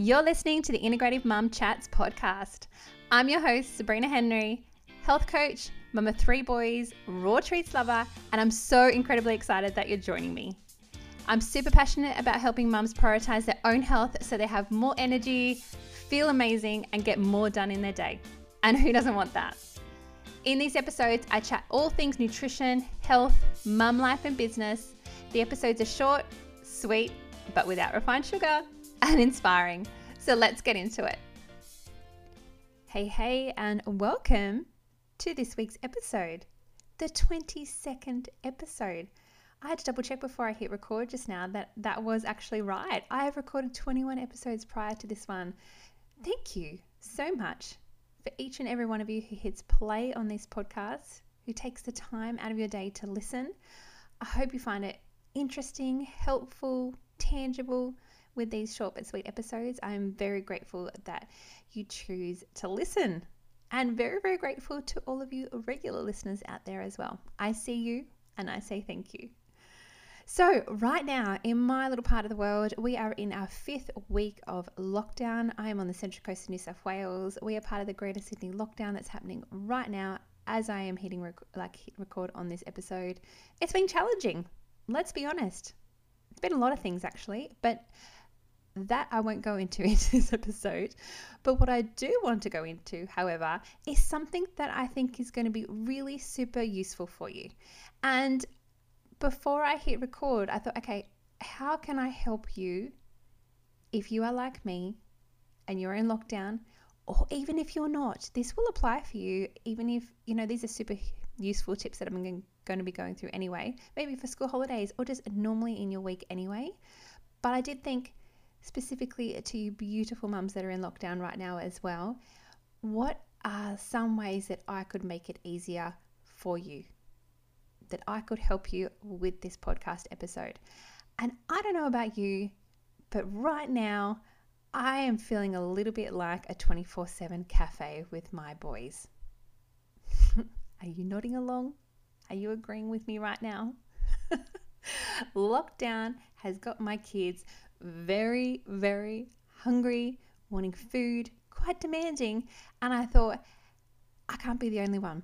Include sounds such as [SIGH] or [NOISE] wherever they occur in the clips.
You're listening to the Integrative Mum Chats podcast. I'm your host, Sabrina Henry, health coach, mum of three boys, raw treats lover, and I'm so incredibly excited that you're joining me. I'm super passionate about helping mums prioritize their own health so they have more energy, feel amazing, and get more done in their day. And who doesn't want that? In these episodes, I chat all things nutrition, health, mum life, and business. The episodes are short, sweet, but without refined sugar and inspiring. So let's get into it. Hey, hey, and welcome to this week's episode, the 22nd episode. I had to double check before I hit record just now that that was actually right. I have recorded 21 episodes prior to this one. Thank you so much for each and every one of you who hits play on this podcast, who takes the time out of your day to listen. I hope you find it interesting, helpful, tangible with these short but sweet episodes. I'm very grateful that you choose to listen and very, very grateful to all of you regular listeners out there as well. I see you and I say thank you. So, right now in my little part of the world, we are in our fifth week of lockdown. I am on the central coast of New South Wales. We are part of the Greater Sydney lockdown that's happening right now as I am hitting rec- like hit record on this episode. It's been challenging. Let's be honest. It's been a lot of things actually, but that I won't go into [LAUGHS] in this episode. But what I do want to go into, however, is something that I think is going to be really super useful for you. And before I hit record, I thought, okay, how can I help you if you are like me and you're in lockdown? Or even if you're not, this will apply for you, even if, you know, these are super useful tips that I'm going to be going through anyway, maybe for school holidays or just normally in your week anyway. But I did think, specifically to you beautiful mums that are in lockdown right now as well, what are some ways that I could make it easier for you? That I could help you with this podcast episode. And I don't know about you, but right now I am feeling a little bit like a 24 7 cafe with my boys. [LAUGHS] are you nodding along? Are you agreeing with me right now? [LAUGHS] Lockdown has got my kids very, very hungry, wanting food, quite demanding. And I thought, I can't be the only one.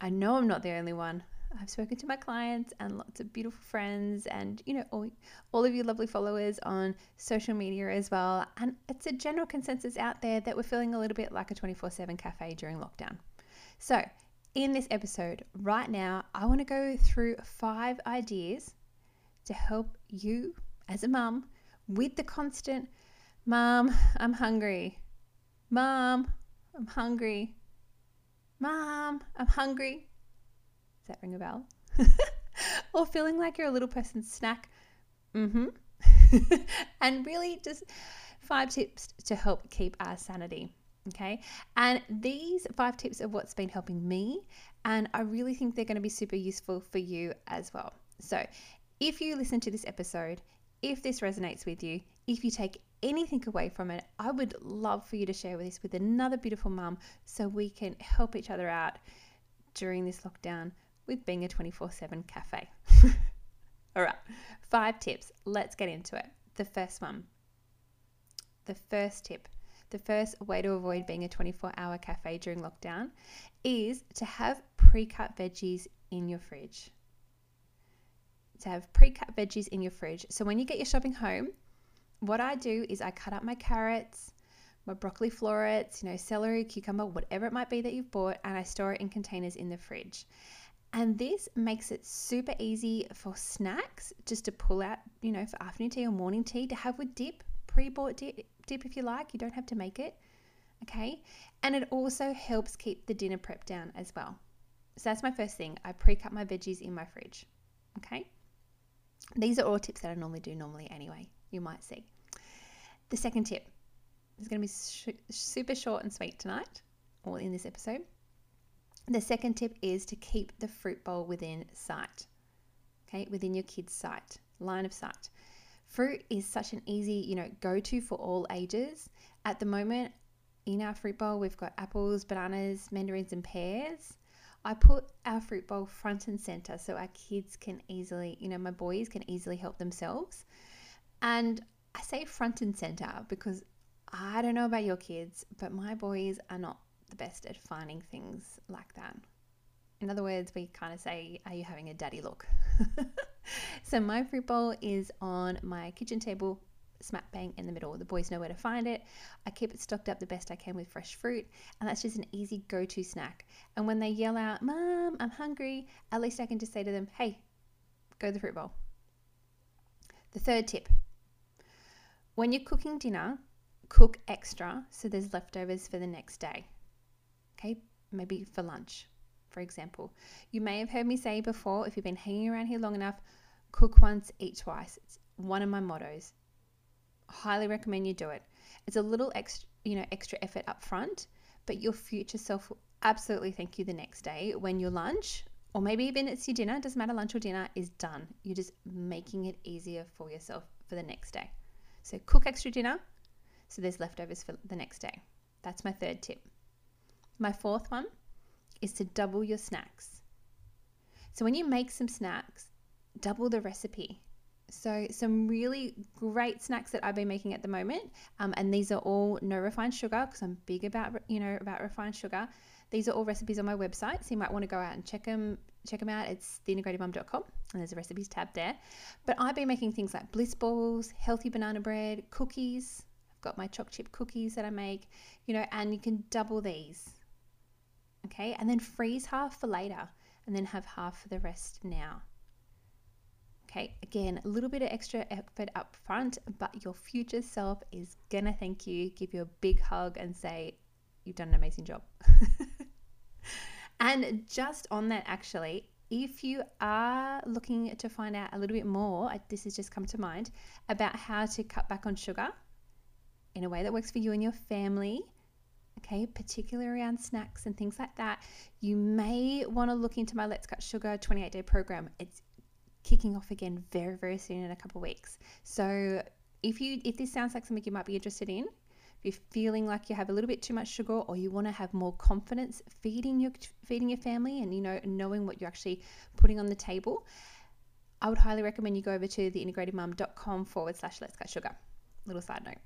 I know I'm not the only one. I've spoken to my clients and lots of beautiful friends and you know all, all of you lovely followers on social media as well and it's a general consensus out there that we're feeling a little bit like a 24/7 cafe during lockdown. So, in this episode right now, I want to go through 5 ideas to help you as a mum with the constant, Mom, I'm hungry. Mom, I'm hungry. Mom, I'm hungry. Does that ring a bell? [LAUGHS] or feeling like you're a little person's snack. Mm-hmm. [LAUGHS] and really just five tips to help keep our sanity. Okay. And these five tips are what's been helping me. And I really think they're going to be super useful for you as well. So if you listen to this episode, if this resonates with you, if you take anything away from it, I would love for you to share this with another beautiful mum so we can help each other out during this lockdown with being a 24 7 cafe. [LAUGHS] All right, five tips. Let's get into it. The first one, the first tip, the first way to avoid being a 24 hour cafe during lockdown is to have pre cut veggies in your fridge to have pre-cut veggies in your fridge. So when you get your shopping home, what I do is I cut up my carrots, my broccoli florets, you know, celery, cucumber, whatever it might be that you've bought, and I store it in containers in the fridge. And this makes it super easy for snacks just to pull out, you know, for afternoon tea or morning tea to have with dip, pre bought dip, dip if you like. You don't have to make it. Okay. And it also helps keep the dinner prep down as well. So that's my first thing. I pre cut my veggies in my fridge. Okay. These are all tips that I normally do normally anyway, you might see. The second tip is going to be sh- super short and sweet tonight, or in this episode. The second tip is to keep the fruit bowl within sight, okay, within your kid's sight, line of sight. Fruit is such an easy, you know, go to for all ages. At the moment, in our fruit bowl, we've got apples, bananas, mandarins, and pears. I put our fruit bowl front and center so our kids can easily, you know, my boys can easily help themselves. And I say front and center because I don't know about your kids, but my boys are not the best at finding things like that. In other words, we kind of say, Are you having a daddy look? [LAUGHS] so, my fruit bowl is on my kitchen table, smack bang in the middle. The boys know where to find it. I keep it stocked up the best I can with fresh fruit, and that's just an easy go to snack. And when they yell out, Mom, I'm hungry, at least I can just say to them, Hey, go to the fruit bowl. The third tip when you're cooking dinner, cook extra so there's leftovers for the next day. Okay, maybe for lunch, for example. You may have heard me say before, if you've been hanging around here long enough, cook once, eat twice. It's one of my mottos. Highly recommend you do it. It's a little extra, you know, extra effort up front, but your future self will absolutely thank you the next day when your lunch or maybe even it's your dinner, doesn't matter lunch or dinner is done. You're just making it easier for yourself for the next day. So cook extra dinner so there's leftovers for the next day. That's my third tip. My fourth one is to double your snacks. So when you make some snacks, double the recipe. So some really great snacks that I've been making at the moment, um, and these are all no refined sugar because I'm big about you know about refined sugar. These are all recipes on my website, so you might want to go out and check them check them out. It's theintegrativemum.com and there's a recipes tab there. But I've been making things like bliss balls, healthy banana bread, cookies. I've got my choc chip cookies that I make, you know, and you can double these. Okay, and then freeze half for later and then have half for the rest now. Okay, again, a little bit of extra effort up front, but your future self is gonna thank you, give you a big hug, and say, You've done an amazing job. [LAUGHS] And just on that, actually, if you are looking to find out a little bit more, this has just come to mind about how to cut back on sugar in a way that works for you and your family, okay, particularly around snacks and things like that, you may want to look into my Let's Cut Sugar 28 day program. It's kicking off again very, very soon in a couple of weeks. So if you if this sounds like something you might be interested in, if you're feeling like you have a little bit too much sugar or you want to have more confidence feeding your feeding your family and you know knowing what you're actually putting on the table, I would highly recommend you go over to theintegrativemum.com forward slash let's cut sugar. Little side note.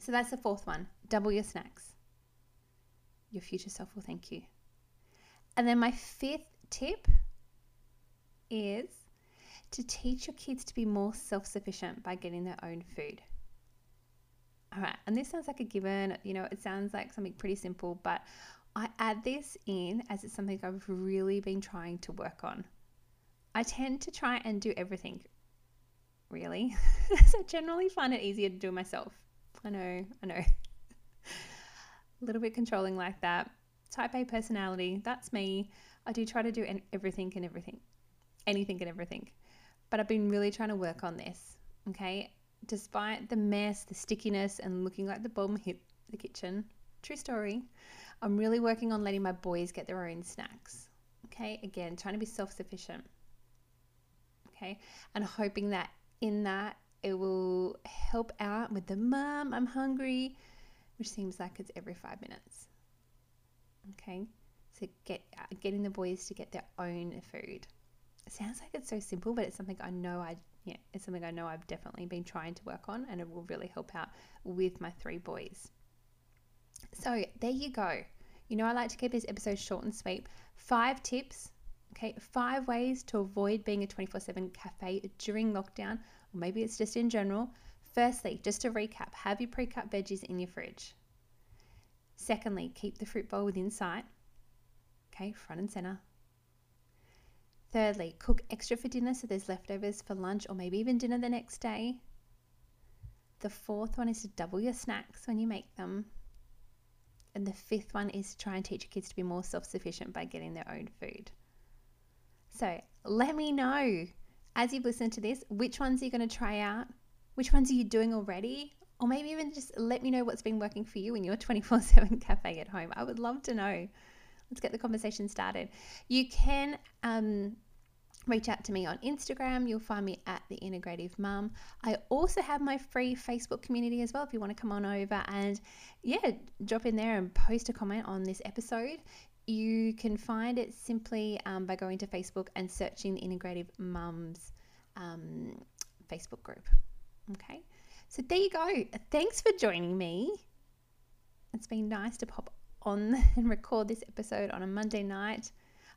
So that's the fourth one. Double your snacks. Your future self will thank you. And then my fifth tip is to teach your kids to be more self sufficient by getting their own food. All right, and this sounds like a given, you know, it sounds like something pretty simple, but I add this in as it's something I've really been trying to work on. I tend to try and do everything, really. [LAUGHS] so I generally find it easier to do myself. I know, I know. a [LAUGHS] little bit controlling like that. Type A personality, that's me. I do try to do everything and everything, anything and everything. But I've been really trying to work on this, okay? despite the mess, the stickiness, and looking like the bomb hit the kitchen, true story, I'm really working on letting my boys get their own snacks. Okay, again, trying to be self sufficient. Okay, and hoping that in that it will help out with the mom, I'm hungry, which seems like it's every five minutes. Okay, so get uh, getting the boys to get their own food. Sounds like it's so simple, but it's something I know I yeah, it's something I know I've definitely been trying to work on and it will really help out with my three boys. So there you go. You know, I like to keep these episodes short and sweet. Five tips, okay, five ways to avoid being a 24 7 cafe during lockdown, or maybe it's just in general. Firstly, just to recap, have your pre cut veggies in your fridge. Secondly, keep the fruit bowl within sight, okay, front and center. Thirdly, cook extra for dinner so there's leftovers for lunch or maybe even dinner the next day. The fourth one is to double your snacks when you make them. And the fifth one is to try and teach your kids to be more self sufficient by getting their own food. So let me know as you've listened to this which ones are you going to try out? Which ones are you doing already? Or maybe even just let me know what's been working for you in your [LAUGHS] 24 7 cafe at home. I would love to know. Let's get the conversation started. You can um, reach out to me on Instagram. You'll find me at the Integrative Mum. I also have my free Facebook community as well. If you want to come on over and yeah, drop in there and post a comment on this episode. You can find it simply um, by going to Facebook and searching the Integrative Mums um, Facebook group. Okay. So there you go. Thanks for joining me. It's been nice to pop on [LAUGHS] and record this episode on a Monday night.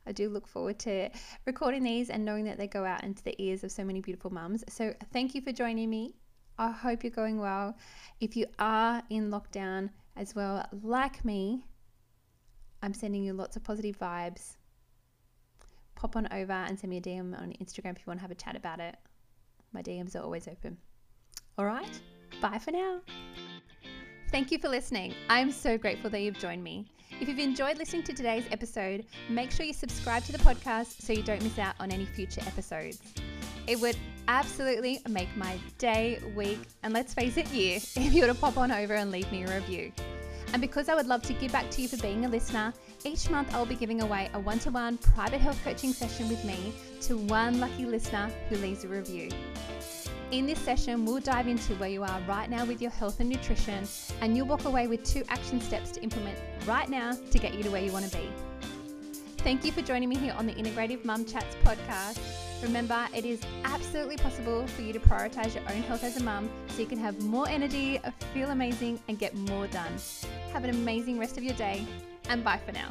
I do look forward to recording these and knowing that they go out into the ears of so many beautiful mums. So thank you for joining me. I hope you're going well. If you are in lockdown as well, like me, I'm sending you lots of positive vibes. Pop on over and send me a DM on Instagram if you want to have a chat about it. My DMs are always open. All right, bye for now. Thank you for listening. I'm so grateful that you've joined me. If you've enjoyed listening to today's episode, make sure you subscribe to the podcast so you don't miss out on any future episodes. It would absolutely make my day, week, and let's face it, year [LAUGHS] if you were to pop on over and leave me a review. And because I would love to give back to you for being a listener, each month I'll be giving away a one to one private health coaching session with me to one lucky listener who leaves a review. In this session, we'll dive into where you are right now with your health and nutrition, and you'll walk away with two action steps to implement right now to get you to where you want to be. Thank you for joining me here on the Integrative Mum Chats podcast. Remember, it is absolutely possible for you to prioritize your own health as a mum so you can have more energy, feel amazing, and get more done. Have an amazing rest of your day, and bye for now.